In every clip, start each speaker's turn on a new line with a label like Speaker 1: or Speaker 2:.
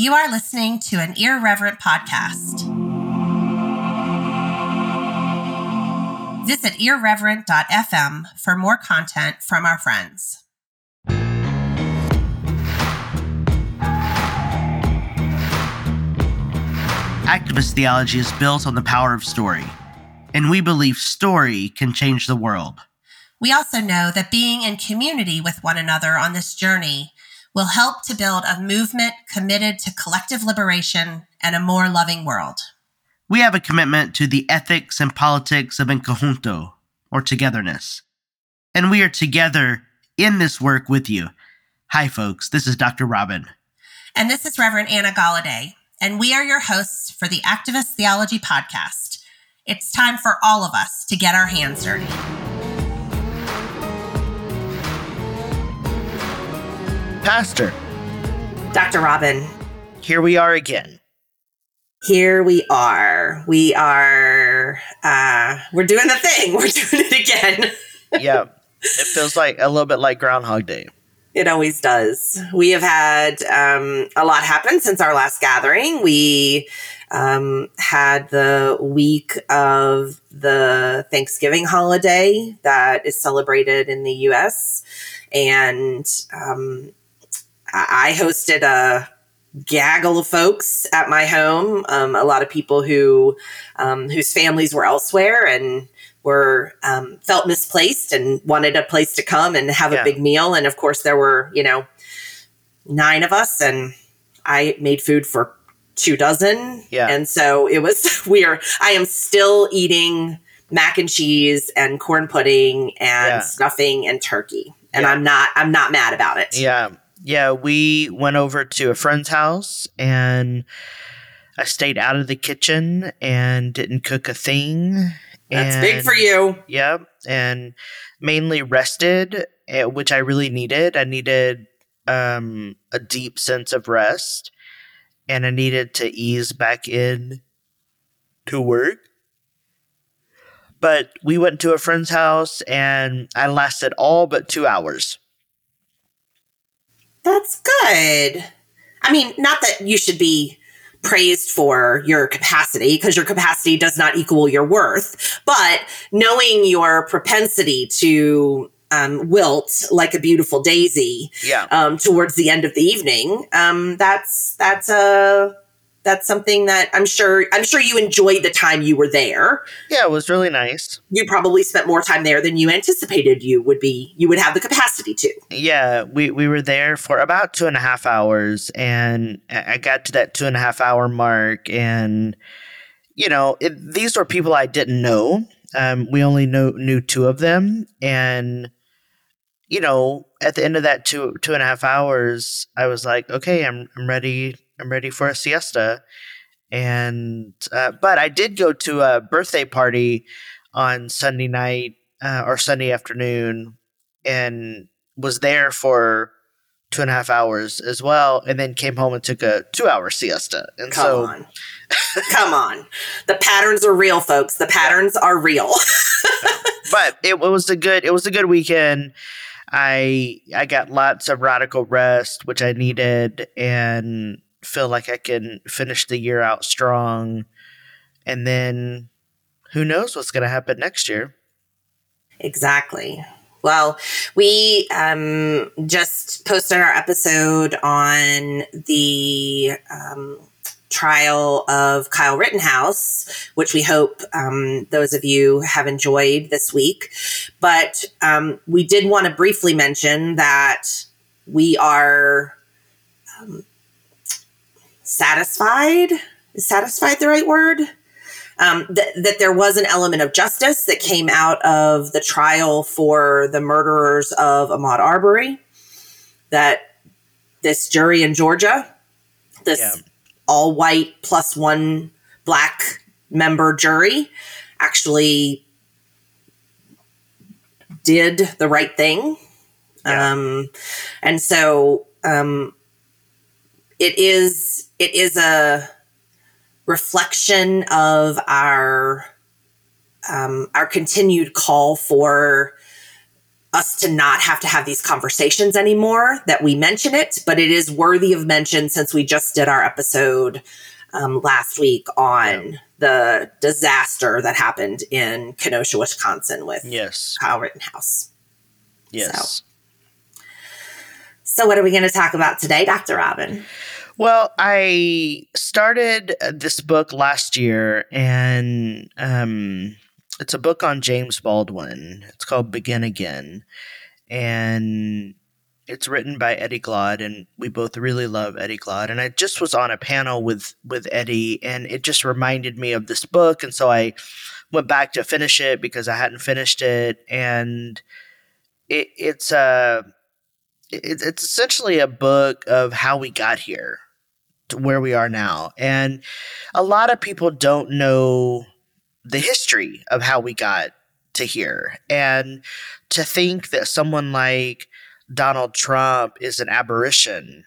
Speaker 1: You are listening to an irreverent podcast. Visit irreverent.fm for more content from our friends.
Speaker 2: Activist theology is built on the power of story, and we believe story can change the world.
Speaker 1: We also know that being in community with one another on this journey will help to build a movement committed to collective liberation and a more loving world.
Speaker 2: We have a commitment to the ethics and politics of enconjunto, or togetherness. And we are together in this work with you. Hi, folks. This is Dr. Robyn.
Speaker 1: And this is Reverend Anna Golladay. And we are your hosts for the Activist Theology Podcast. It's time for all of us to get our hands dirty.
Speaker 2: Pastor,
Speaker 1: Dr. Robyn,
Speaker 2: here we are again.
Speaker 1: Here we are. We are, uh, we're doing the thing. We're doing it again.
Speaker 2: yeah. It feels like a little bit like Groundhog Day.
Speaker 1: It always does. We have had um, a lot happen since our last gathering. We um, had the week of the Thanksgiving holiday that is celebrated in the US. And um, I hosted a gaggle of folks at my home. Um, a lot of people who um, whose families were elsewhere and were um, felt misplaced and wanted a place to come and have yeah. a big meal. And of course, there were you know nine of us, and I made food for two dozen.
Speaker 2: Yeah,
Speaker 1: and so it was weird. I am still eating mac and cheese and corn pudding and yeah. stuffing and turkey and yeah. i'm not i'm not mad about it
Speaker 2: yeah yeah, we went over to a friend's house and I stayed out of the kitchen and didn't cook a thing.
Speaker 1: That's and, big for you.
Speaker 2: Yep. And mainly rested, eh, which I really needed. I needed um, a deep sense of rest and I needed to ease back in to work. But we went to a friend's house and I lasted all but two hours.
Speaker 1: That's good. I mean, not that you should be praised for your capacity because your capacity does not equal your worth, but knowing your propensity to um, wilt like a beautiful daisy
Speaker 2: yeah.
Speaker 1: um, towards the end of the evening, um, that's that's a that's something that I'm sure I'm sure you enjoyed the time you were there.
Speaker 2: Yeah, it was really nice.
Speaker 1: You probably spent more time there than you anticipated you would be you would have the capacity to.
Speaker 2: Yeah, we, we were there for about two and a half hours and I got to that two and a half hour mark and you know, it, these were people I didn't know. Um, we only know knew two of them and you know, at the end of that two two and a half hours, I was like, okay, I'm I'm ready I'm ready for a siesta. And uh, but I did go to a birthday party on Sunday night uh, or Sunday afternoon, and was there for two and a half hours as well, and then came home and took a two-hour siesta. And
Speaker 1: Come
Speaker 2: so,
Speaker 1: on. Come on, the patterns are real, folks. The patterns yeah. are real.
Speaker 2: but it, it was a good it was a good weekend. I I got lots of radical rest, which I needed, and feel like I can finish the year out strong. And then who knows what's going to happen next year?
Speaker 1: Exactly. Well, we um, just posted our episode on the um, trial of Kyle Rittenhouse, which we hope um, those of you have enjoyed this week. But um, we did want to briefly mention that we are um, satisfied. Is satisfied the right word? Um, th- that there was an element of justice that came out of the trial for the murderers of Ahmaud Arbery. That this jury in Georgia, this yeah. all white plus one black member jury, actually did the right thing. Yeah. Um, and so um, it is it is a reflection of our um, our continued call for us to not have to have these conversations anymore that we mention it, but it is worthy of mention since we just did our episode um, last week on yeah. the disaster that happened in Kenosha, Wisconsin with
Speaker 2: yes.
Speaker 1: Kyle Rittenhouse.
Speaker 2: Yes.
Speaker 1: So, so what are we going to talk about today, Dr. Robyn?
Speaker 2: Well, I started this book last year, and um, it's a book on James Baldwin. It's called Begin Again, and it's written by Eddie Glaude, and we both really love Eddie Glaude. And I just was on a panel with with Eddie, and it just reminded me of this book, and so I went back to finish it because I hadn't finished it, and it, it's a it, it's essentially a book of how we got here where we are now, and a lot of people don't know the history of how we got to here, and to think that someone like Donald Trump is an aberration.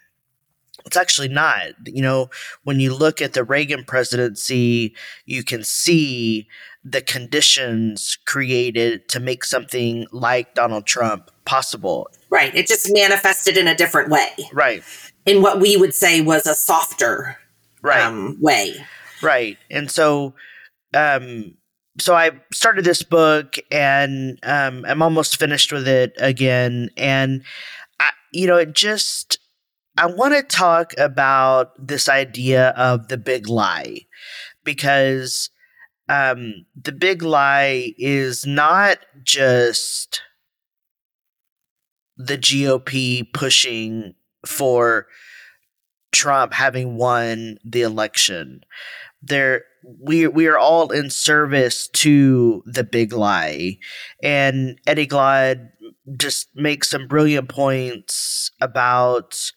Speaker 2: It's actually not. You know, when you look at the Reagan presidency, you can see the conditions created to make something like Donald Trump possible.
Speaker 1: Right. It just manifested in a different way.
Speaker 2: Right.
Speaker 1: In what we would say was a softer
Speaker 2: right.
Speaker 1: Um, way.
Speaker 2: Right. And so um so I started this book and um, I'm almost finished with it again. And, I, you know, it just, I want to talk about this idea of the big lie because um, the big lie is not just the GOP pushing for Trump having won the election. There, we we are all in service to the big lie, and Eddie Glaude just makes some brilliant points about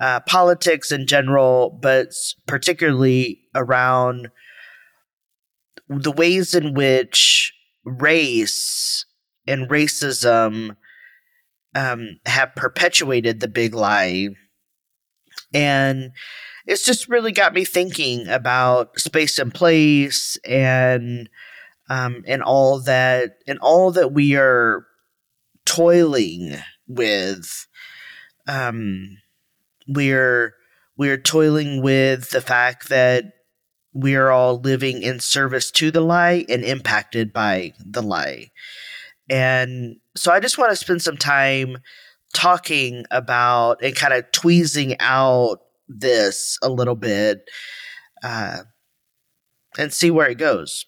Speaker 2: uh, politics in general, but particularly around the ways in which race and racism um, have perpetuated the big lie, and it's just really got me thinking about space and place and um, and all that and all that we are toiling with. Um, we're we're toiling with the fact that we are all living in service to the lie and impacted by the lie. And so I just want to spend some time talking about and kind of tweezing out this a little bit uh, and see where it goes.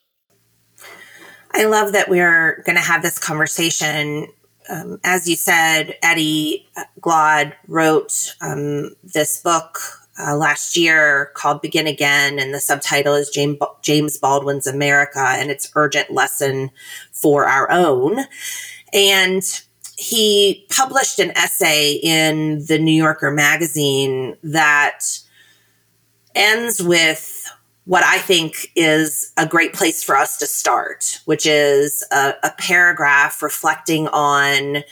Speaker 1: I love that we're going to have this conversation. Um, as you said, Eddie Glaude wrote um, this book uh, last year called Begin Again, and the subtitle is James, James Baldwin's America and its urgent lesson for our own. And he published an essay in the New Yorker magazine that ends with what I think is a great place for us to start, which is a, a paragraph reflecting on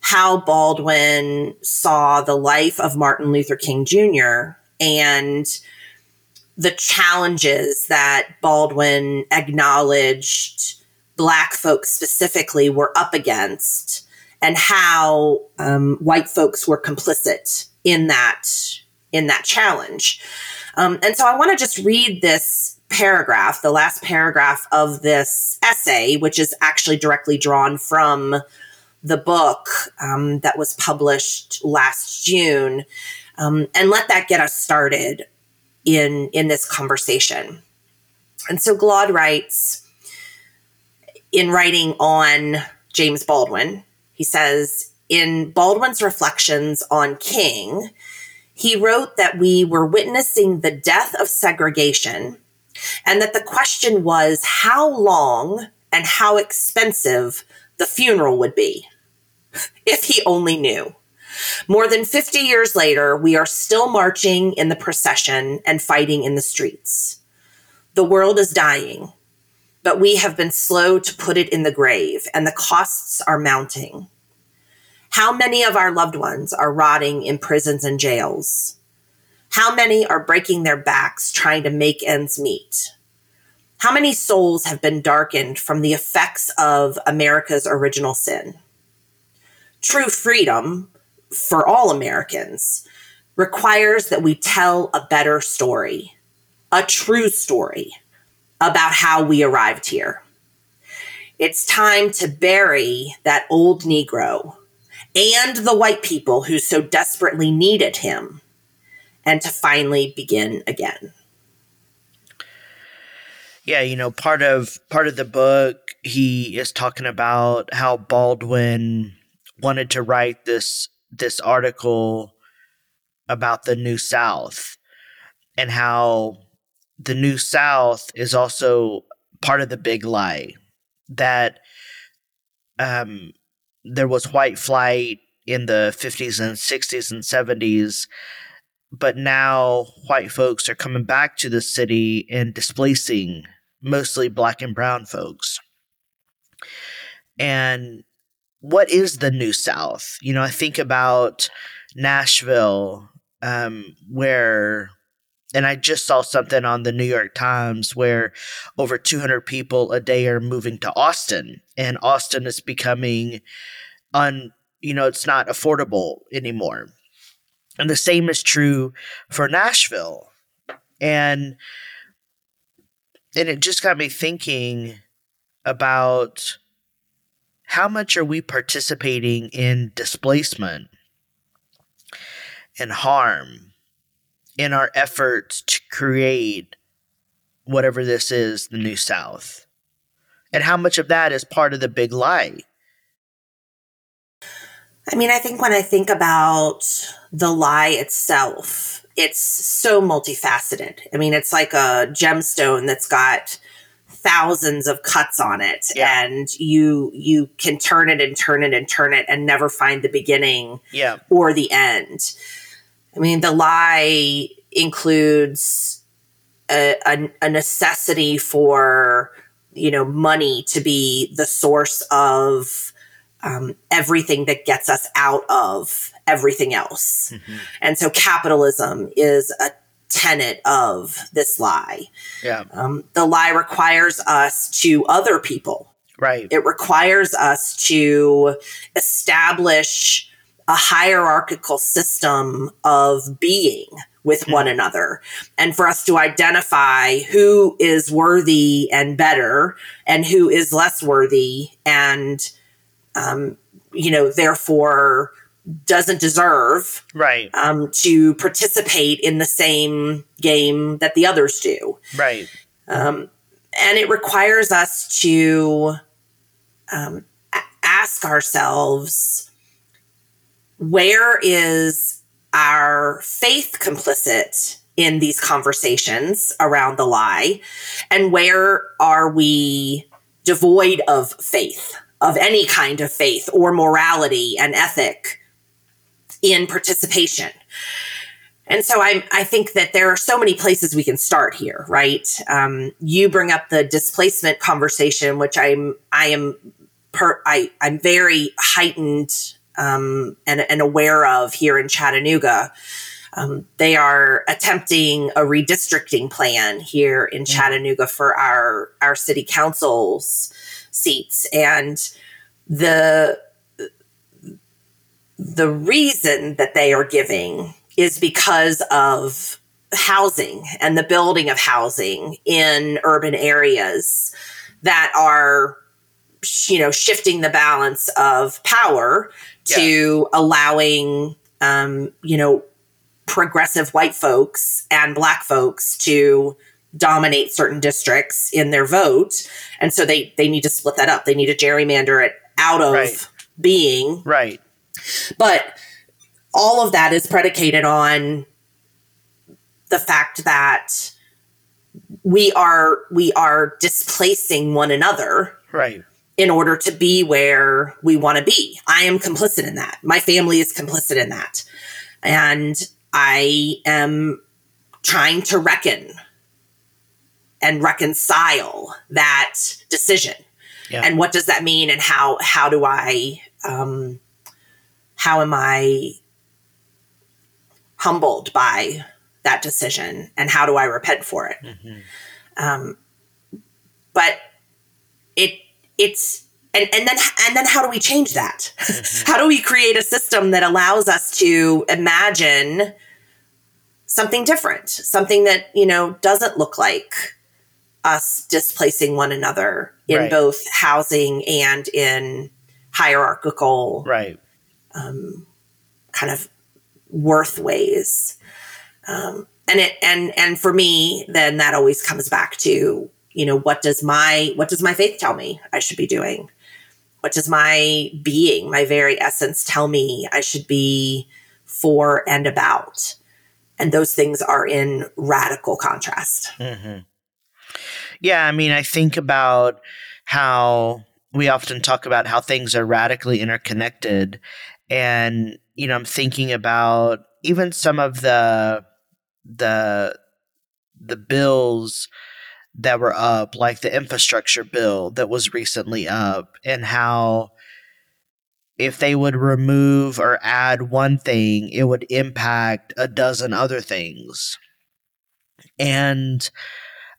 Speaker 1: how Baldwin saw the life of Martin Luther King Jr. and the challenges that Baldwin acknowledged Black folks specifically were up against and how um, white folks were complicit in that in that challenge. Um, and so I want to just read this paragraph, the last paragraph of this essay, which is actually directly drawn from the book um, that was published last June, um, and let that get us started in in this conversation. And so Glaude writes in writing on James Baldwin, he says, in Baldwin's reflections on King, he wrote that we were witnessing the death of segregation and that the question was how long and how expensive the funeral would be. If he only knew. More than 50 years later, we are still marching in the procession and fighting in the streets. The world is dying, but we have been slow to put it in the grave, and the costs are mounting. How many of our loved ones are rotting in prisons and jails? How many are breaking their backs trying to make ends meet? How many souls have been darkened from the effects of America's original sin? true freedom for all Americans requires that we tell a better story, a true story about how we arrived here. It's time to bury that old Negro and the white people who so desperately needed him and to finally begin again.
Speaker 2: Yeah, you know, part of part of the book he is talking about how Baldwin wanted to write this this article about the New South and how the New South is also part of the big lie that um, there was white flight in the 50s and 60s and 70s but now white folks are coming back to the city and displacing mostly black and brown folks. And what is the new south? You know i think about nashville um, where and I just saw something on the New York Times where over 200 people a day are moving to Austin, and Austin is becoming un, you know, it's not affordable anymore. And the same is true for Nashville. And and it just got me thinking about how much are we participating in displacement and harm in our efforts to create whatever this is, the New South? And how much of that is part of the big lie?
Speaker 1: I mean, I think when I think about the lie itself, it's so multifaceted. I mean, it's like a gemstone that's got thousands of cuts on it yeah. and you you can turn it and turn it and turn it and never find the beginning
Speaker 2: yeah.
Speaker 1: or the end. I mean, the lie includes a, a, a necessity for, you know, money to be the source of um, everything that gets us out of everything else. Mm-hmm. And so capitalism is a tenet of this lie.
Speaker 2: Yeah.
Speaker 1: Um, the lie requires us to other people.
Speaker 2: Right.
Speaker 1: It requires us to establish a hierarchical system of being with mm-hmm. one another and for us to identify who is worthy and better and who is less worthy and um, you know therefore doesn't deserve
Speaker 2: right.
Speaker 1: um, to participate in the same game that the others do.
Speaker 2: Right.
Speaker 1: Um, and it requires us to um, ask ourselves where is our faith complicit in these conversations around the lie? And where are we devoid of faith, of any kind of faith or morality and ethic in participation? And so I, I think that there are so many places we can start here, right? Um, you bring up the displacement conversation, which I'm I am per, I I'm very heightened um, and, and aware of here in Chattanooga. Um, they are attempting a redistricting plan here in. Chattanooga for our our city council's seats, and the the reason that they are giving is because of housing and the building of housing in urban areas that are you know shifting the balance of power to yeah. allowing, um, you know, progressive white folks and black folks to dominate certain districts in their vote. And so they, they need to split that up. They need to gerrymander it out of right. being.
Speaker 2: Right.
Speaker 1: But all of that is predicated on the fact that we are we are displacing one another
Speaker 2: right
Speaker 1: in order to be where we want to be. I am complicit in that. My family is complicit in that. And I am trying to reckon and reconcile that decision. Yeah. And what does that mean and how how do I um how am I humbled by that decision and how do I repent for it? Mm-hmm. Um but it it's and and then and then how do we change that? Mm-hmm. how do we create a system that allows us to imagine something different, something that you know doesn't look like us displacing one another in right. both housing and in hierarchical,
Speaker 2: right,
Speaker 1: um, kind of worth ways. Um, and it and and for me, then that always comes back to you know what does my what does my faith tell me I should be doing? What does my being, my very essence, tell me I should be for and about? And those things are in radical contrast.
Speaker 2: Mm-hmm. Yeah, I mean, I think about how we often talk about how things are radically interconnected. And, you know, I'm thinking about even some of the the the bills that were up, like the infrastructure bill that was recently up, and how if they would remove or add one thing, it would impact a dozen other things. And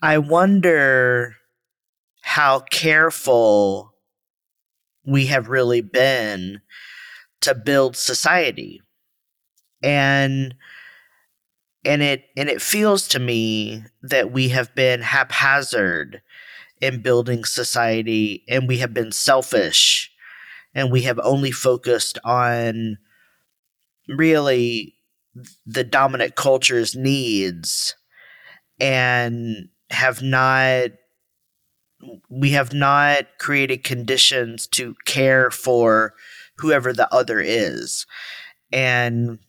Speaker 2: I wonder how careful we have really been to build society. And and it and it feels to me that we have been haphazard in building society and we have been selfish and we have only focused on really the dominant culture's needs and have not we have not created conditions to care for whoever the other is. And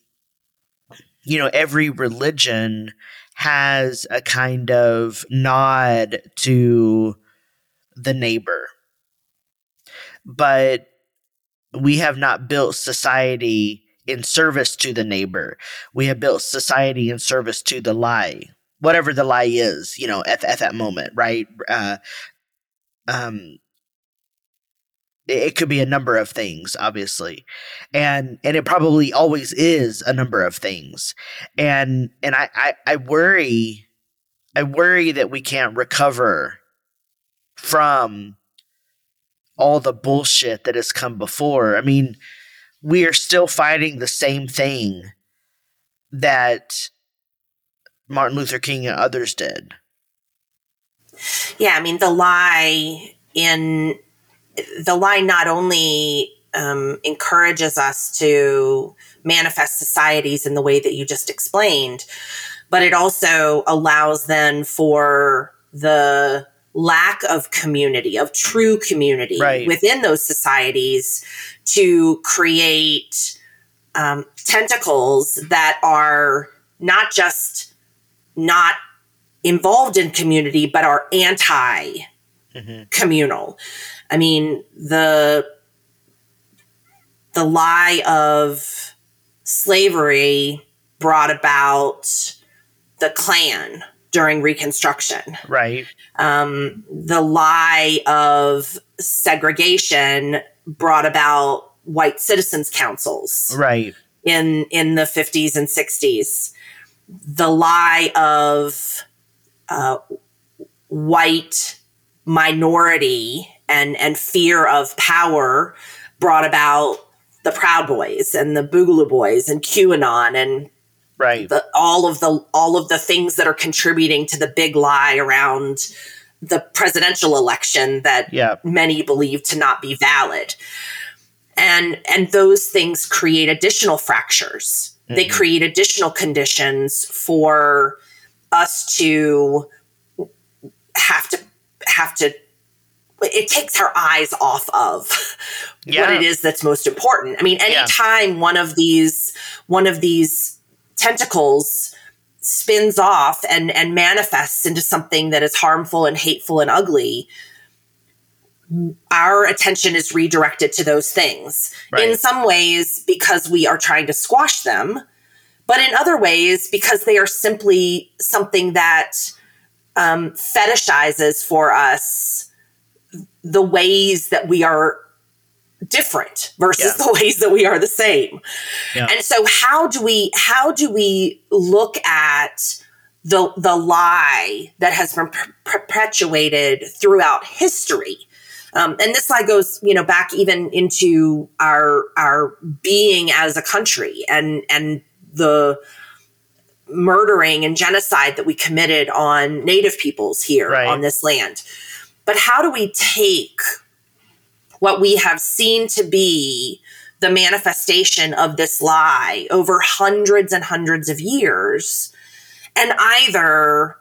Speaker 2: you know every religion has a kind of nod to the neighbor but we have not built society in service to the neighbor we have built society in service to the lie whatever the lie is, you know, at, at that moment, right? Uh, um, it, could be a number of things, obviously, and and it probably always is a number of things, and and I I, I worry, I worry that we can't recover from all the bullshit that has come before. I mean, we are still fighting the same thing that Martin Luther King and others did.
Speaker 1: Yeah, I mean the lie in the line not only um, encourages us to manifest societies in the way that you just explained, but it also allows then for the lack of community, of true community right. within those societies to create um, tentacles that are not just not involved in community but are anti communal. Mm-hmm. I mean, the the lie of slavery brought about the Klan during Reconstruction.
Speaker 2: Right.
Speaker 1: Um, the lie of segregation brought about white citizens councils.
Speaker 2: Right.
Speaker 1: In in the 50s and 60s the lie of uh, white minority and and fear of power brought about the Proud Boys and the Boogaloo Boys and QAnon and
Speaker 2: right
Speaker 1: the, all of the all of the things that are contributing to the big lie around the presidential election that
Speaker 2: yeah.
Speaker 1: many believe to not be valid and and those things create additional fractures Mm-hmm. They create additional conditions for us to have to have to it takes our eyes off of yeah. what it is that's most important. I mean, anytime yeah. one of these one of these tentacles spins off and and manifests into something that is harmful and hateful and ugly, our attention is redirected to those things. Right. In some ways, because we are trying to squash them, but in other ways, because they are simply something that um, fetishizes for us the ways that we are different versus yeah. the ways that we are the same. Yeah. And so how do we how do we look at the the lie that has been per- perpetuated throughout history Um, and this lie goes, you know, back even into our our being as a country and and the murdering and genocide that we committed on native peoples here right. on this land. But how do we take what we have seen to be the manifestation of this lie over hundreds and hundreds of years and either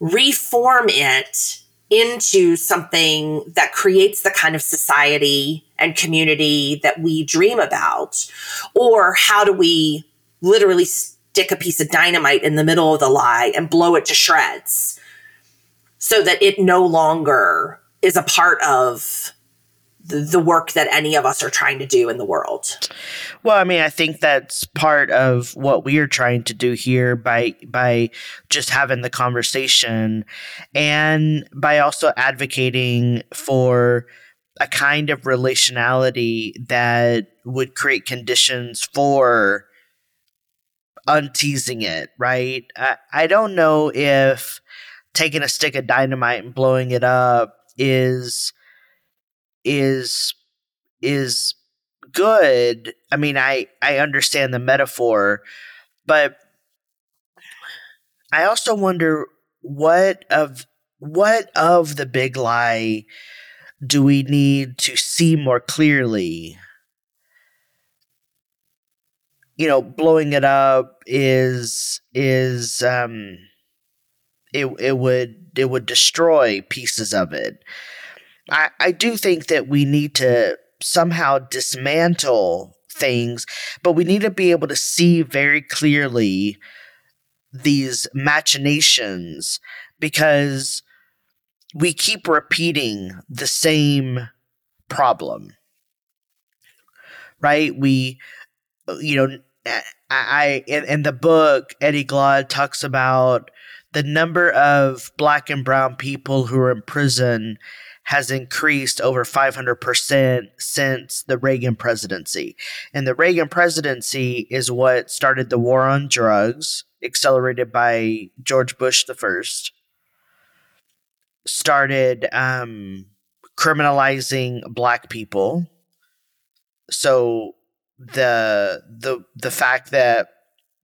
Speaker 1: reform it into something that creates the kind of society and community that we dream about? Or how do we literally stick a piece of dynamite in the middle of the lie and blow it to shreds so that it no longer is a part of the, work that any of us are trying to do in the world.
Speaker 2: Well, I mean, I think that's part of what we are trying to do here by by just having the conversation and by also advocating for a kind of relationality that would create conditions for unteasing it, right? I, I don't know if taking a stick of dynamite and blowing it up is is is good. I mean, I I understand the metaphor, but I also wonder what of what of the big lie do we need to see more clearly? You know, blowing it up is is um it it would it would destroy pieces of it. I, I do think that we need to somehow dismantle things, but we need to be able to see very clearly these machinations because we keep repeating the same problem. Right? We, you know, I, in, in the book, Eddie Glaude talks about the number of black and brown people who are in prison has increased over 500% since the Reagan presidency. And the Reagan presidency is what started the war on drugs, accelerated by George Bush the first. Started um, criminalizing black people. So the the the fact that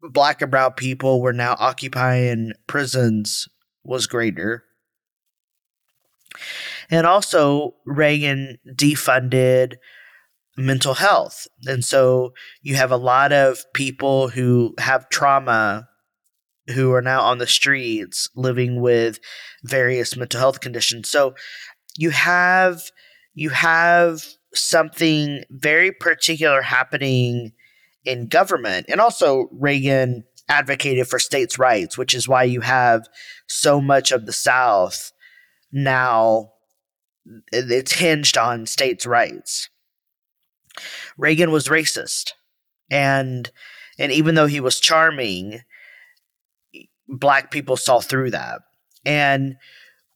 Speaker 2: black and brown people were now occupying prisons was greater. And also, Reagan defunded mental health. And so you have a lot of people who have trauma who are now on the streets living with various mental health conditions. So you have you have something very particular happening in government. And also Reagan advocated for states' rights, which is why you have so much of the South now it's hinged on states' rights. Reagan was racist, and and even though he was charming, black people saw through that. And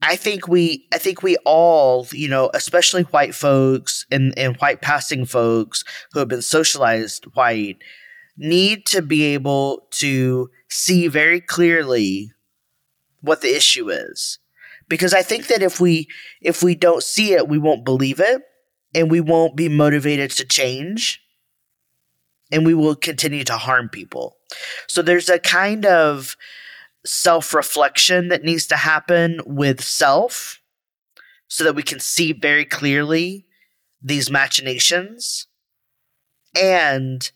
Speaker 2: I think we I think we all, you know, especially white folks and, and white passing folks who have been socialized white, need to be able to see very clearly what the issue is because I think that if we if we don't see it, we won't believe it and we won't be motivated to change and we will continue to harm people. So there's a kind of self-reflection that needs to happen with self so that we can see very clearly these machinations and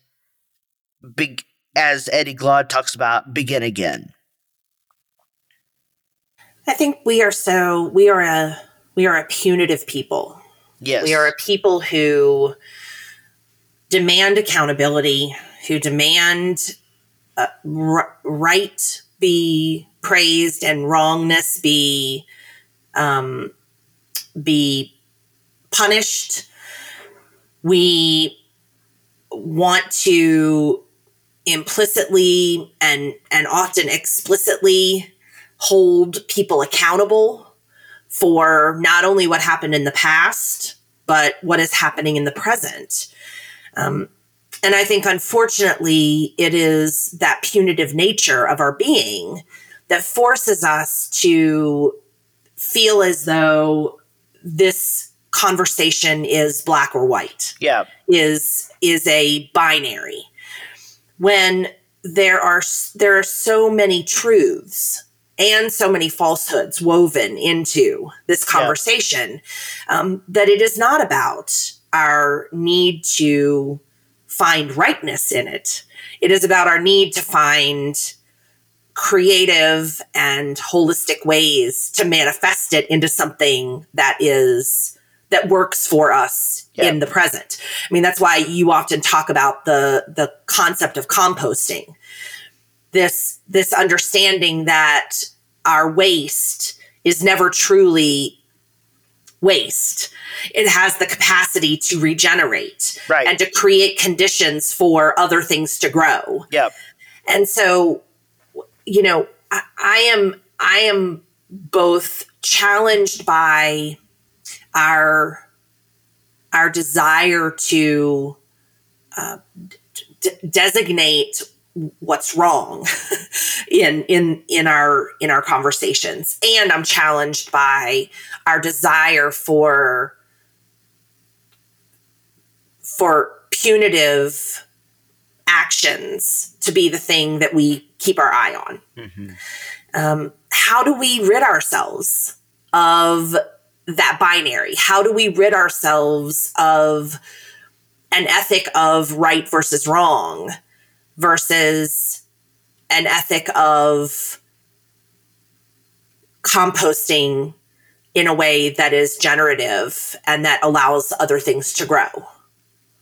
Speaker 2: as Eddie Glaude talks about begin again.
Speaker 1: I think we are so we are a we are a punitive people.
Speaker 2: Yes.
Speaker 1: We are a people who demand accountability, who demand uh, r- right be praised and wrongness be um, be punished. We want to implicitly and and often explicitly hold people accountable for not only what happened in the past, but what is happening in the present. Um, and I think, unfortunately, it is that punitive nature of our being that forces us to feel as though this conversation is black or white.
Speaker 2: Yeah.
Speaker 1: Is is a binary. When there are there are so many truths and so many falsehoods woven into this conversation yeah. um, that it is not about our need to find rightness in it. It is about our need to find creative and holistic ways to manifest it into something that is that works for us yeah. in the present. I mean, that's why you often talk about the the concept of composting. This this understanding that our waste is never truly waste. It has the capacity to regenerate
Speaker 2: right.
Speaker 1: and to create conditions for other things to grow.
Speaker 2: Yep.
Speaker 1: And so you know, I, I am I am both challenged by our our desire to uh, d- designate what's wrong in in in our in our conversations and i'm challenged by our desire for for punitive actions to be the thing that we keep our eye on. Mm-hmm. Um, how do we rid ourselves of that binary? How do we rid ourselves of an ethic of right versus wrong versus an ethic of composting in a way that is generative and that allows other things to grow?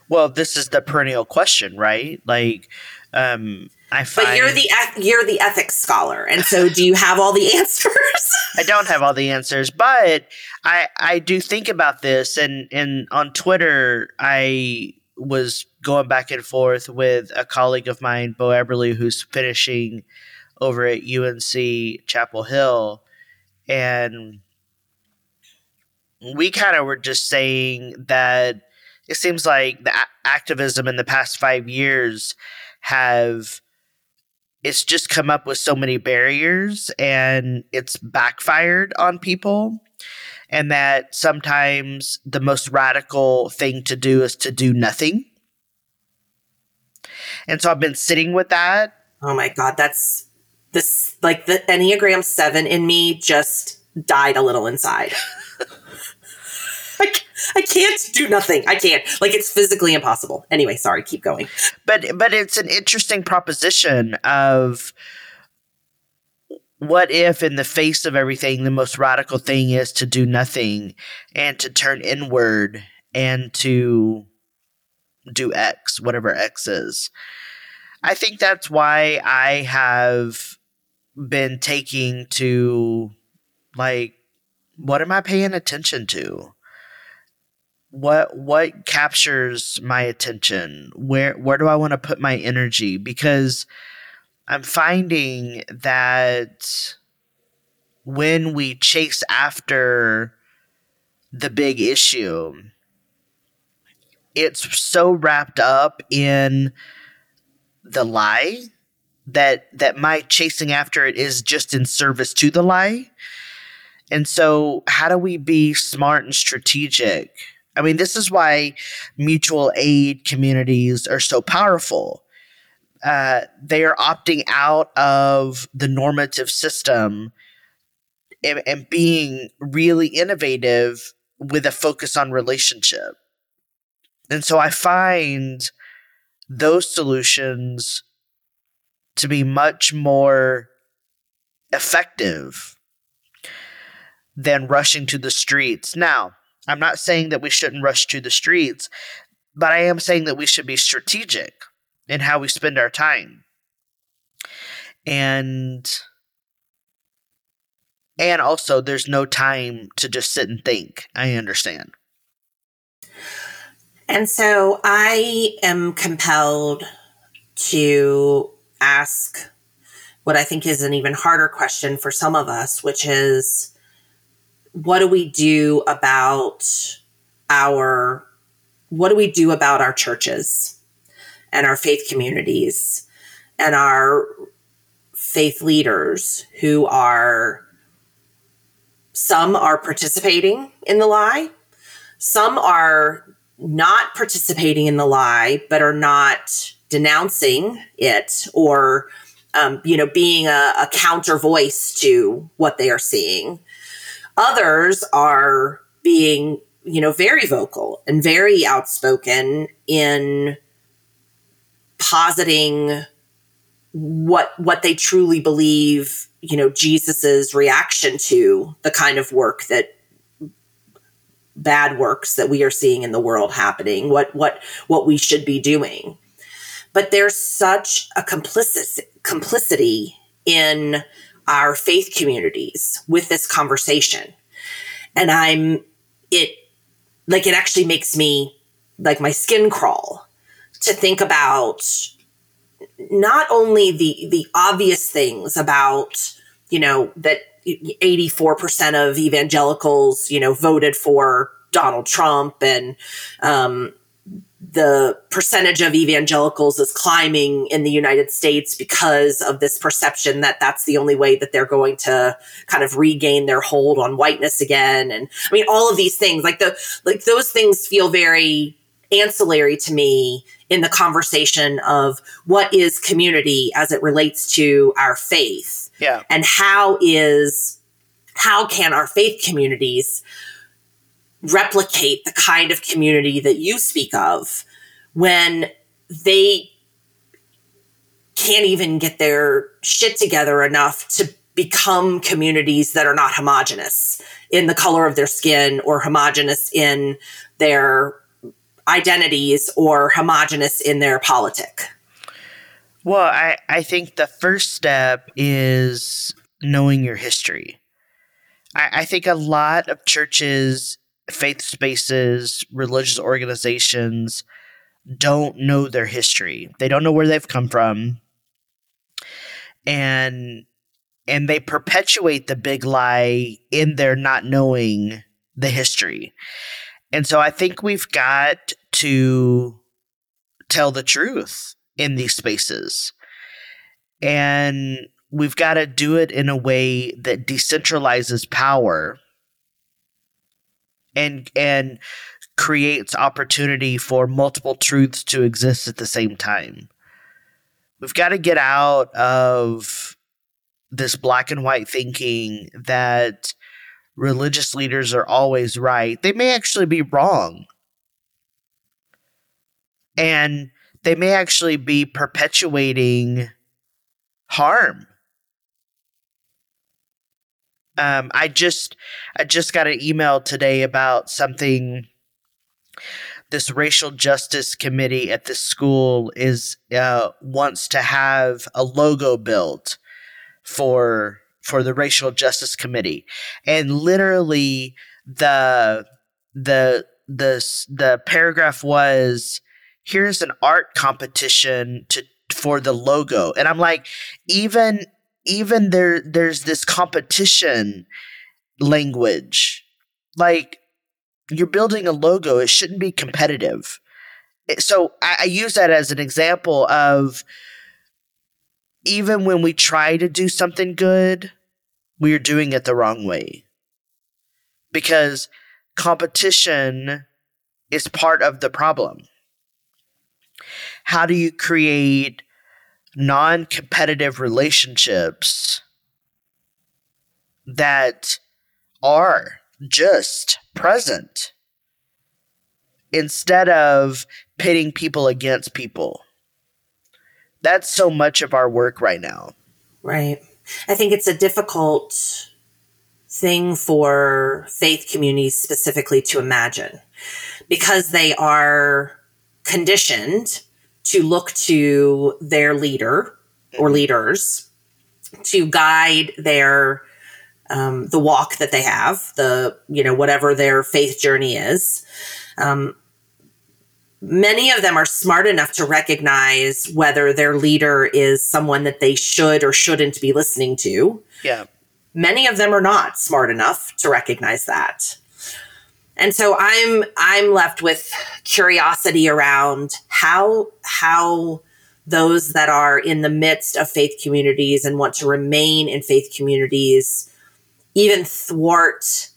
Speaker 2: Well, this is the perennial question, right? Like, um, I find.
Speaker 1: But you're the you're the ethics scholar, and so do you have all the answers?
Speaker 2: I don't have all the answers, but I I do think about this, and and on Twitter I was going back and forth with a colleague of mine, Bo Eberly, who's finishing over at UNC Chapel Hill, and we kind of were just saying that it seems like the a- activism in the past five years have it's just come up with so many barriers and it's backfired on people and that sometimes the most radical thing to do is to do nothing and so i've been sitting with that
Speaker 1: oh my god that's this like the enneagram 7 in me just died a little inside I, I can't do nothing. I can't. Like it's physically impossible. Anyway, sorry, keep going.
Speaker 2: But but it's an interesting proposition of what if in the face of everything the most radical thing is to do nothing and to turn inward and to do X, whatever X is. I think that's why I have been taking to like what am I paying attention to? what what captures my attention where where do i want to put my energy because i'm finding that when we chase after the big issue it's so wrapped up in the lie that that my chasing after it is just in service to the lie and so how do we be smart and strategic I mean, this is why mutual aid communities are so powerful. Uh, they are opting out of the normative system and, and being really innovative with a focus on relationship. And so I find those solutions to be much more effective than rushing to the streets. Now, I'm not saying that we shouldn't rush to the streets, but I am saying that we should be strategic in how we spend our time. And and also there's no time to just sit and think. I understand.
Speaker 1: And so I am compelled to ask what I think is an even harder question for some of us, which is what do we do about our what do we do about our churches and our faith communities and our faith leaders who are some are participating in the lie some are not participating in the lie, but are not denouncing it or, um, you know, being a, a counter voice to what they are seeing. Others are being, you know, very vocal and very outspoken in positing what what they truly believe you know jesus's reaction to the kind of work that bad works that we are seeing in the world happening what what what we should be doing. But there's such a complicity complicity in our faith communities with this conversation. And i'm it like it actually makes me like my skin crawl to think about not only the the obvious things about you know that 84% of evangelicals you know voted for Donald Trump and um, the percentage of evangelicals is climbing in the United States because of this perception that that's the only way that they're going to kind of regain their hold on whiteness again. And I mean all of these things like the like those things feel very ancillary to me in the conversation of what is community as it relates to our faith.
Speaker 2: Yeah.
Speaker 1: And how is, how can our faith communities replicate the kind of community that you speak of when they can't even get their shit together enough to become communities that are not homogenous in the color of their skin or homogenous in their identities or homogenous in their politic?
Speaker 2: Well, I, I think the first step is knowing your history. I, I think a lot of churches, faith spaces, religious organizations don't know their history. They don't know where they've come from. And and they perpetuate the big lie in their not knowing the history. And so I think we've got to tell the truth in these spaces. And we've got to do it in a way that decentralizes power and and creates opportunity for multiple truths to exist at the same time. We've got to get out of this black and white thinking that religious leaders are always right. They may actually be wrong. And they may actually be perpetuating harm. Um, I just I just got an email today about something this racial justice committee at this school is uh, wants to have a logo built for for the racial justice committee. And literally the the the the paragraph was here's an art competition to for the logo. And i'm like even even there there's this competition language. Like you're building a logo. It shouldn't be competitive. Eh, so I, I use that as an example of even when we try to do something good we are doing it the wrong way. Because competition is part of the problem. How do you create non competitive relationships that are just present instead of pitting people against people? That's so much of our work right now.
Speaker 1: Right. I think it's a difficult thing for faith communities specifically to imagine because they are conditioned to look to their leader or leaders to guide their um, the walk that they have the you know whatever their faith journey is. Um, many of them are smart enough to recognize whether their leader is someone that they should or shouldn't be listening to.
Speaker 2: Yeah.
Speaker 1: Many of them are not smart enough to recognize that. And so I'm I'm left with curiosity around how how those that are in the midst of faith communities and want to remain in faith communities even thwart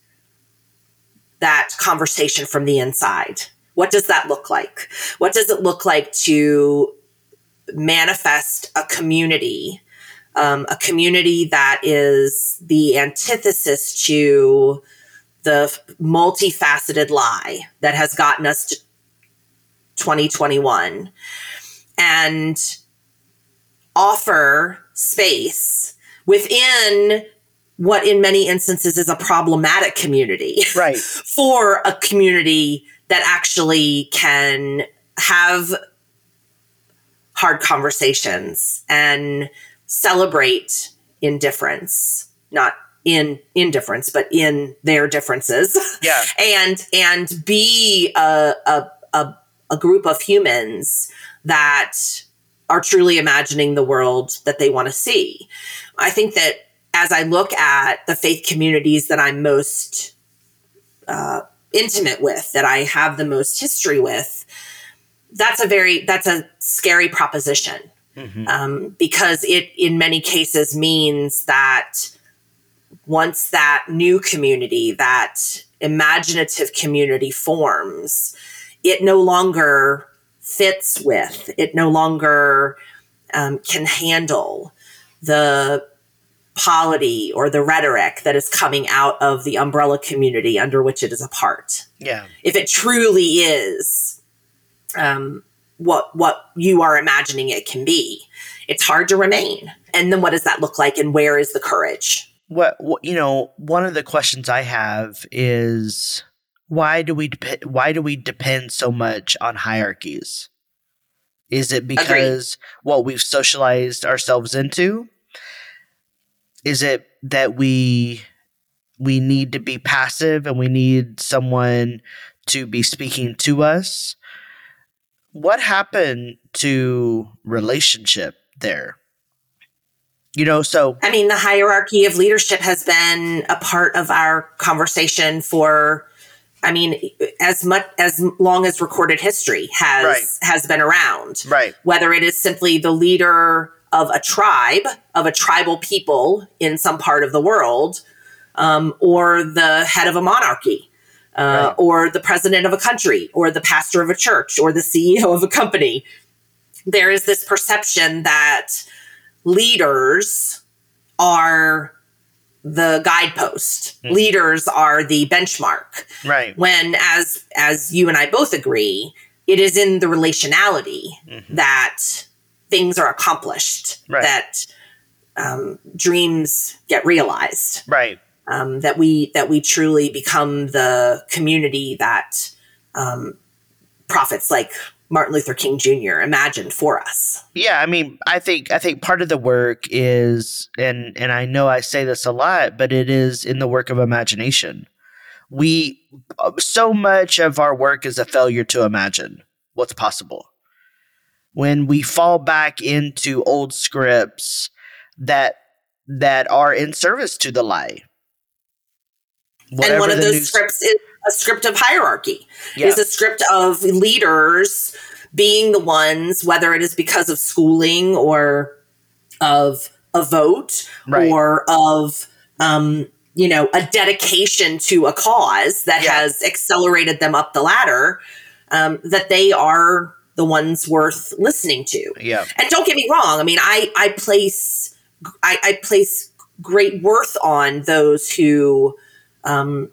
Speaker 1: that conversation from the inside. What does that look like? What does it look like to manifest a community, um, a community that is the antithesis to the multifaceted lie that has gotten us to 2021 and offer space within what in many instances is a problematic community
Speaker 2: right
Speaker 1: for a community that actually can have hard conversations and celebrate indifference not in indifference but in their differences.
Speaker 2: Yeah.
Speaker 1: And and be a, a, a, a group of humans that are truly imagining the world that they want to see. I think that as i look at the faith communities that i'm most uh, intimate with that i have the most history with that's a very that's a scary proposition
Speaker 2: Mhm.
Speaker 1: um, because it in many cases means that once that new community that imaginative community forms it no longer fits with it no longer um, can handle the polity or the rhetoric that is coming out of the umbrella community under which it is a part
Speaker 2: yeah
Speaker 1: if it truly is um, what what you are imagining it can be, it's hard to remain. And then what does that look like, and where is the courage?
Speaker 2: what, what you know one of the questions i have is why do we dep- why do we depend so much on hierarchies is it because what we've socialized ourselves into is it that we we need to be passive and we need someone to be speaking to us what happened to relationship there you know so
Speaker 1: I mean, the hierarchy of leadership has been a part of our conversation for. I mean, as much as long as recorded history has
Speaker 2: Right.
Speaker 1: has been around.
Speaker 2: right
Speaker 1: whether it is simply the leader of a tribe, of a tribal people in some part of the world, um, or the head of a monarchy, uh,
Speaker 2: Right.
Speaker 1: or the president of a country, or the pastor of a church, or the CEO of a company. There is this perception that leaders are the guidepost.
Speaker 2: Mhm.
Speaker 1: Leaders are the benchmark
Speaker 2: right
Speaker 1: when as as you and I both agree, it is in the relationality
Speaker 2: Mhm.
Speaker 1: that things are accomplished,
Speaker 2: Right.
Speaker 1: that um, dreams get realized,
Speaker 2: right
Speaker 1: um, that we that we truly become the community that um, prophets like Martin Luther King Jr. imagined for us.
Speaker 2: Yeah, I mean, I think I think part of the work is and and I know I say this a lot, but it is in the work of imagination. We so much of our work is a failure to imagine what's possible. When we fall back into old scripts that that are in service to the lie.
Speaker 1: and one of those
Speaker 2: news-
Speaker 1: scripts is a script of hierarchy.
Speaker 2: Yeah.
Speaker 1: is a script of leaders being the ones, whether it is because of schooling or of a vote
Speaker 2: Right.
Speaker 1: or of um, you know a dedication to a cause that
Speaker 2: Yeah.
Speaker 1: has accelerated them up the ladder, um, that they are the ones worth listening to.
Speaker 2: yeah.
Speaker 1: And don't get me wrong. I mean, I I place I, I place great worth on those who um,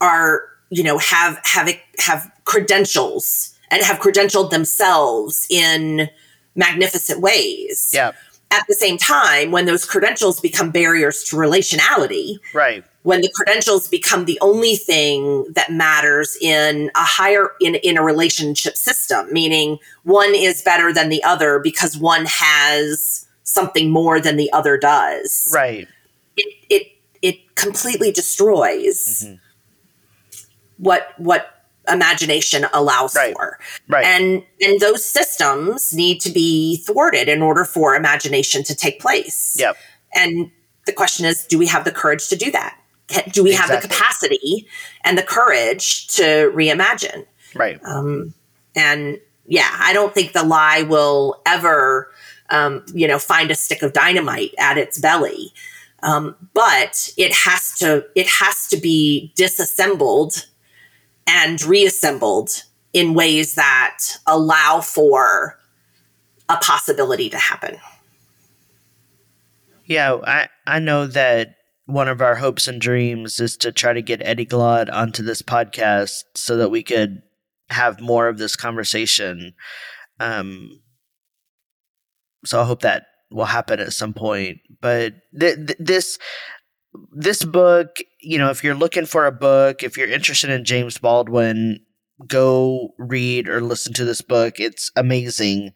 Speaker 1: are you know have have have credentials and have credentialed themselves in magnificent ways.
Speaker 2: Yeah.
Speaker 1: At the same time, when those credentials become barriers to relationality,
Speaker 2: Right.
Speaker 1: when the credentials become the only thing that matters in a higher in, in a relationship system meaning one is better than the other because one has something more than the other does
Speaker 2: Right.
Speaker 1: it it it completely destroys
Speaker 2: Mhm.
Speaker 1: what what imagination allows
Speaker 2: Right.
Speaker 1: for
Speaker 2: Right.
Speaker 1: and and those systems need to be thwarted in order for imagination to take place
Speaker 2: Yep.
Speaker 1: and the question is, do we have the courage to do that? Can, do we have the capacity and the courage to reimagine?
Speaker 2: Right.
Speaker 1: Um, and yeah, I don't think the lie will ever, um, you know, find a stick of dynamite at its belly. Um, but it has to, it has to be disassembled and reassembled in ways that allow for a possibility to happen.
Speaker 2: Yeah, I, I know that one of our hopes and dreams is to try to get Eddie Glaude onto this podcast so that we could have more of this conversation. Um, so I hope that will happen at some point. But th- th- this this book, you know, if you're looking for a book, if you're interested in James Baldwin, go read or listen to this book. It's amazing.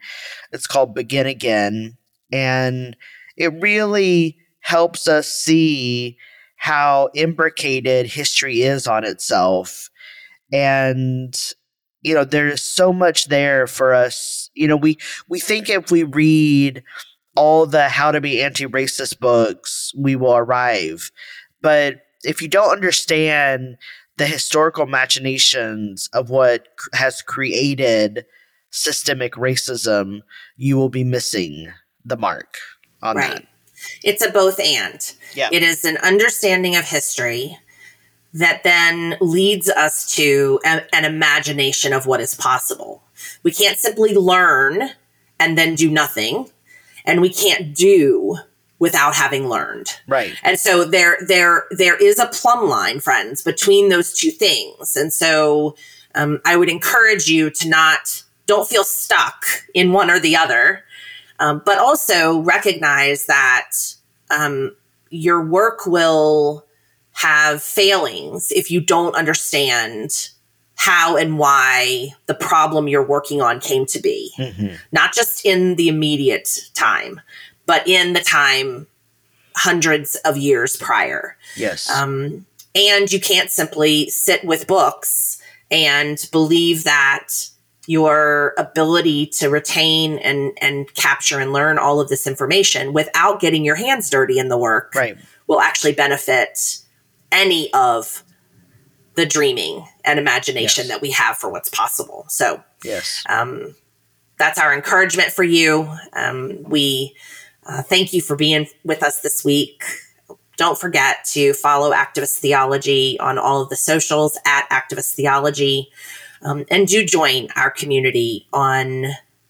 Speaker 2: It's called Begin Again, and it really helps us see how imbricated history is on itself. And you know, there is so much there for us. You know, we we think if we read all the how to be anti-racist books, we will arrive. But if you don't understand the historical machinations of what has created systemic racism, you will be missing the mark on right. that.
Speaker 1: It's a both and.
Speaker 2: Yeah.
Speaker 1: It is an understanding of history that then leads us to a, an imagination of what is possible. We can't simply learn and then do nothing, and we can't do without having learned.
Speaker 2: Right.
Speaker 1: And so there there there is a plumb line, friends, between those two things. And so um, I would encourage you to not don't feel stuck in one or the other, um, but also recognize that um, your work will have failings if you don't understand how and why the problem you're working on came to be. Mm-hmm. Not just in the immediate time, but in the time hundreds of years prior.
Speaker 2: Yes.
Speaker 1: Um, and you can't simply sit with books and believe that your ability to retain and, and capture and learn all of this information without getting your hands dirty in the work
Speaker 2: right.
Speaker 1: will actually benefit any of the dreaming and imagination yes. that we have for what's possible. So,
Speaker 2: yes,
Speaker 1: um, that's our encouragement for you. Um, we uh, thank you for being with us this week. Don't forget to follow Activist Theology on all of the socials at Activist Theology. Um, and do join our community on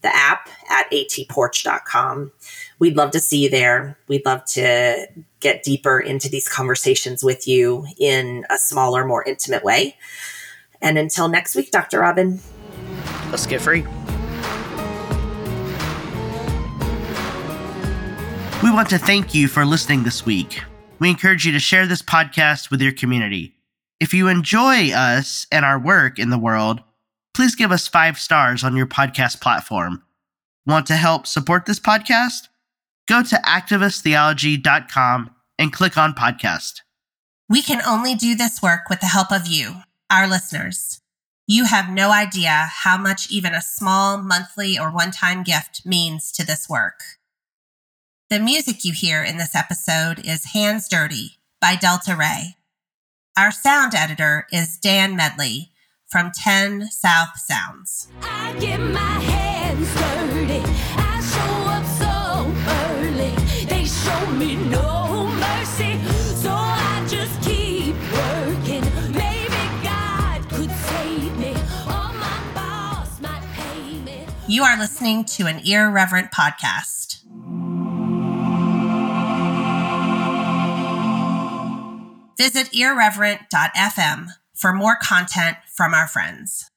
Speaker 1: the app at atporch.com. We'd love to see you there. We'd love to get deeper into these conversations with you in a smaller, more intimate way. And until next week, Dr. Robyn.
Speaker 2: Let's get free.
Speaker 3: We want to thank you for listening this week. We encourage you to share this podcast with your community. If you enjoy us and our work in the world, please give us five stars on your podcast platform. Want to help support this podcast? Go to activisttheology.com and click on podcast.
Speaker 1: We can only do this work with the help of you, our listeners. You have no idea how much even a small monthly or one time gift means to this work. The music you hear in this episode is Hands Dirty by Delta Rae. Our sound editor is Dan Medley from 10 South Sounds. I get my hands dirty. I show Visit irreverent.fm for more content from our friends.